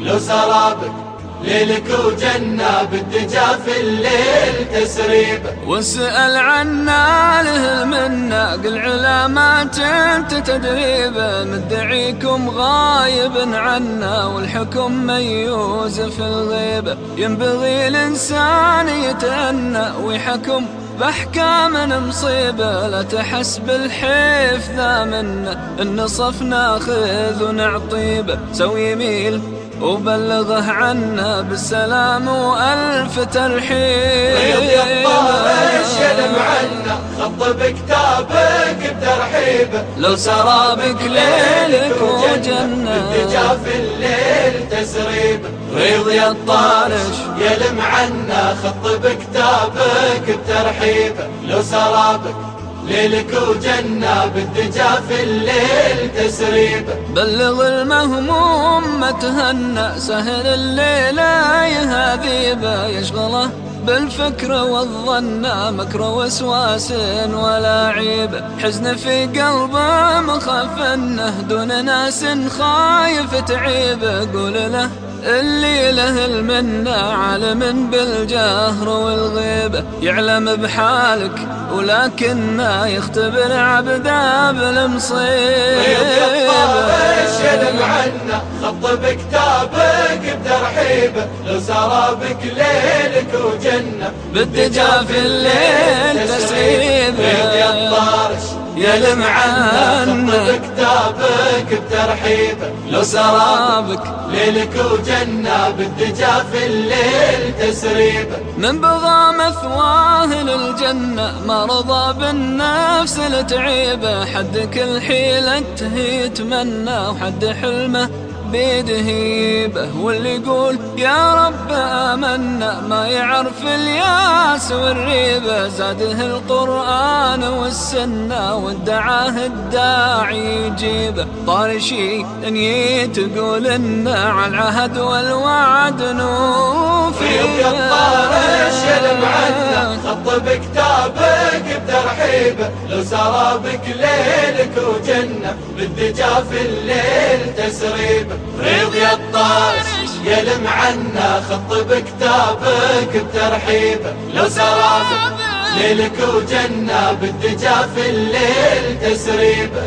لو سرابك ليلك وجنة بالدجا في الليل تسريبه واسأل عنا له المنة قل علامات أنت تدريبه مدعيكم غايب عنا والحكم ميوز في الغيبة ينبغي الإنسان يتأنى ويحكم بأحكام مصيبة لا تحس بالحيف ذا منا النصف ناخذ ونعطيبه سوي يميل وبلغه عنا بالسلام وألف ترحيب ريض يلم عنا؟ خط بكتابك بترحيبه لو سرابك ليلك وجنة بالدجا في الليل تسريبه ريض يا الطارش يلم عنا خط بكتابك بترحيبه لو سرابك ليلك وجنة بالدجا في الليل تسريبه بلغ المهموم ما تهنى سهل الليلة يهذيبه يشغله بالفكر والظن مكر وسواس ولا عيب. حزن في قلبه مخاف إنه دون ناس خايف تعيب. قول له اللي له المنة عالم بالجهر والغيبة يعلم بحالك ولكن ما يختبر عبده بالمصيبة يلم عنا خط بكتابك بترحيبه لو سرابك ليلك وجنة. بالدجا في الليل تسريبه يا عنا بكتابك بترحيبه لو سرابك ليلك وجنة بالدجا في الليل تسريبه من بغى مثواه للجنة ما رضى بالنفس لتعيبه. حد كل حيلته يتمنى وحد حلمه بيده هيبه واللي يقول يا رب آمنا ما يعرف الياس والريبة زاده القرآن والسنة وادعاه الداعي يجيبه طارشي دنيا تقول إن على العهد والوعد نوفي. الطارش يلم عنا خط بكتابك بترحيبه لو سرابك ليلك وجنة بالدجا في الليل تسريبه ريض يا الطارش يلم عنا خط بكتابك بترحيبه لو سرابك ليلك وجنة بالدجا في الليل تسريبه